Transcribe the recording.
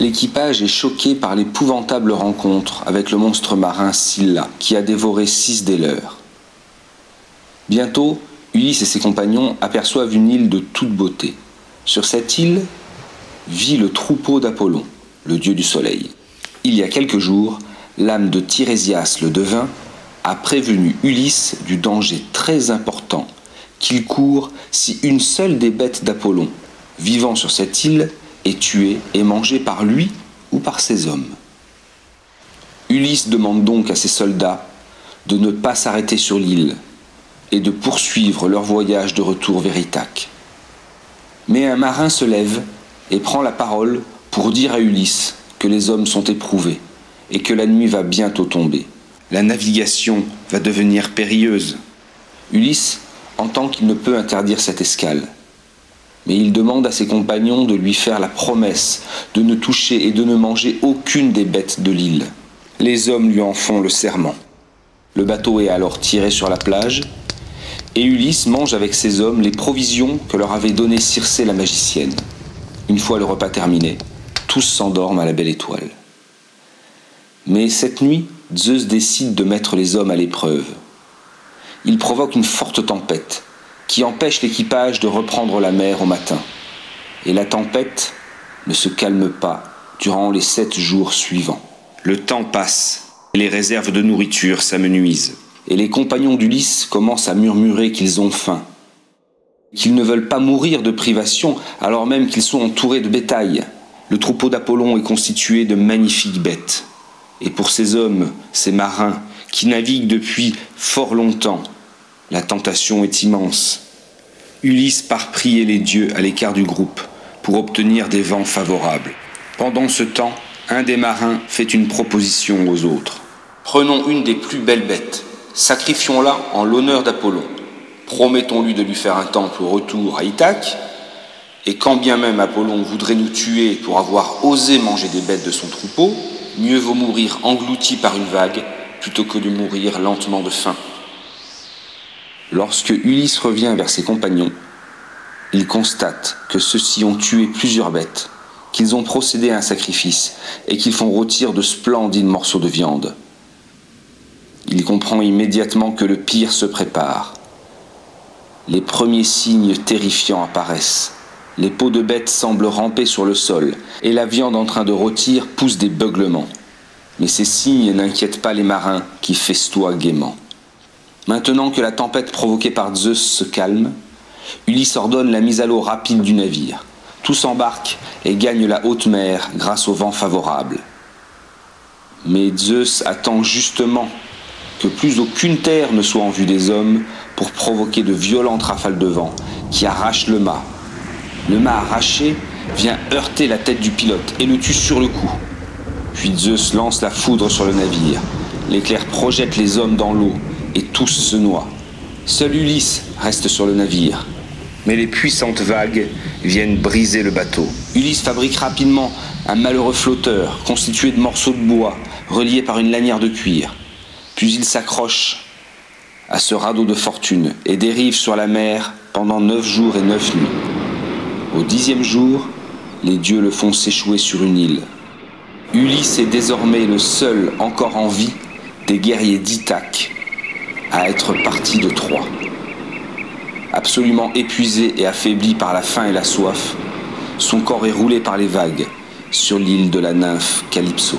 L'équipage est choqué par l'épouvantable rencontre avec le monstre marin Scylla, qui a dévoré six des leurs. Bientôt, Ulysse et ses compagnons aperçoivent une île de toute beauté. Sur cette île vit le troupeau d'Apollon, le dieu du soleil. Il y a quelques jours, l'âme de Tirésias le devin a prévenu Ulysse du danger très important qu'il court si une seule des bêtes d'Apollon, vivant sur cette île, est tuée et mangée par lui ou par ses hommes. Ulysse demande donc à ses soldats de ne pas s'arrêter sur l'île et de poursuivre leur voyage de retour vers Ithaque. Mais un marin se lève et prend la parole pour dire à Ulysse que les hommes sont éprouvés et que la nuit va bientôt tomber. La navigation va devenir périlleuse. Ulysse entend qu'il ne peut interdire cette escale. Mais il demande à ses compagnons de lui faire la promesse de ne toucher et de ne manger aucune des bêtes de l'île. Les hommes lui en font le serment. Le bateau est alors tiré sur la plage, et Ulysse mange avec ses hommes les provisions que leur avait données Circé la magicienne. Une fois le repas terminé, tous s'endorment à la belle étoile. Mais cette nuit, Zeus décide de mettre les hommes à l'épreuve. Il provoque une forte tempête qui empêche l'équipage de reprendre la mer au matin. Et la tempête ne se calme pas durant les sept jours suivants. Le temps passe et les réserves de nourriture s'amenuisent. Et les compagnons d'Ulysse commencent à murmurer qu'ils ont faim, qu'ils ne veulent pas mourir de privation alors même qu'ils sont entourés de bétail. Le troupeau d'Apollon est constitué de magnifiques bêtes. Et pour ces hommes, ces marins, qui naviguent depuis fort longtemps, la tentation est immense. Ulysse part prier les dieux à l'écart du groupe pour obtenir des vents favorables. Pendant ce temps, un des marins fait une proposition aux autres. Prenons une des plus belles bêtes, sacrifions-la en l'honneur d'Apollon. Promettons-lui de lui faire un temple au retour à Ithaque, et quand bien même Apollon voudrait nous tuer pour avoir osé manger des bêtes de son troupeau, mieux vaut mourir englouti par une vague plutôt que de mourir lentement de faim. Lorsque Ulysse revient vers ses compagnons, il constate que ceux-ci ont tué plusieurs bêtes, qu'ils ont procédé à un sacrifice et qu'ils font rôtir de splendides morceaux de viande. Il comprend immédiatement que le pire se prépare. Les premiers signes terrifiants apparaissent. Les peaux de bêtes semblent ramper sur le sol et la viande en train de rôtir pousse des beuglements. Mais ces signes n'inquiètent pas les marins qui festoient gaiement. Maintenant que la tempête provoquée par Zeus se calme, Ulysse ordonne la mise à l'eau rapide du navire. Tous embarquent et gagnent la haute mer grâce au vent favorable. Mais Zeus attend justement que plus aucune terre ne soit en vue des hommes pour provoquer de violentes rafales de vent qui arrachent le mât. Le mât arraché vient heurter la tête du pilote et le tue sur le coup. Puis Zeus lance la foudre sur le navire. L'éclair projette les hommes dans l'eau et tous se noient. Seul Ulysse reste sur le navire. Mais les puissantes vagues viennent briser le bateau. Ulysse fabrique rapidement un malheureux flotteur constitué de morceaux de bois reliés par une lanière de cuir. Puis il s'accroche à ce radeau de fortune et dérive sur la mer pendant neuf jours et neuf nuits. Au dixième jour, les dieux le font s'échouer sur une île. Ulysse est désormais le seul encore en vie des guerriers d'Ithaque à être parti de Troie. Absolument épuisé et affaibli par la faim et la soif, son corps est roulé par les vagues sur l'île de la nymphe Calypso.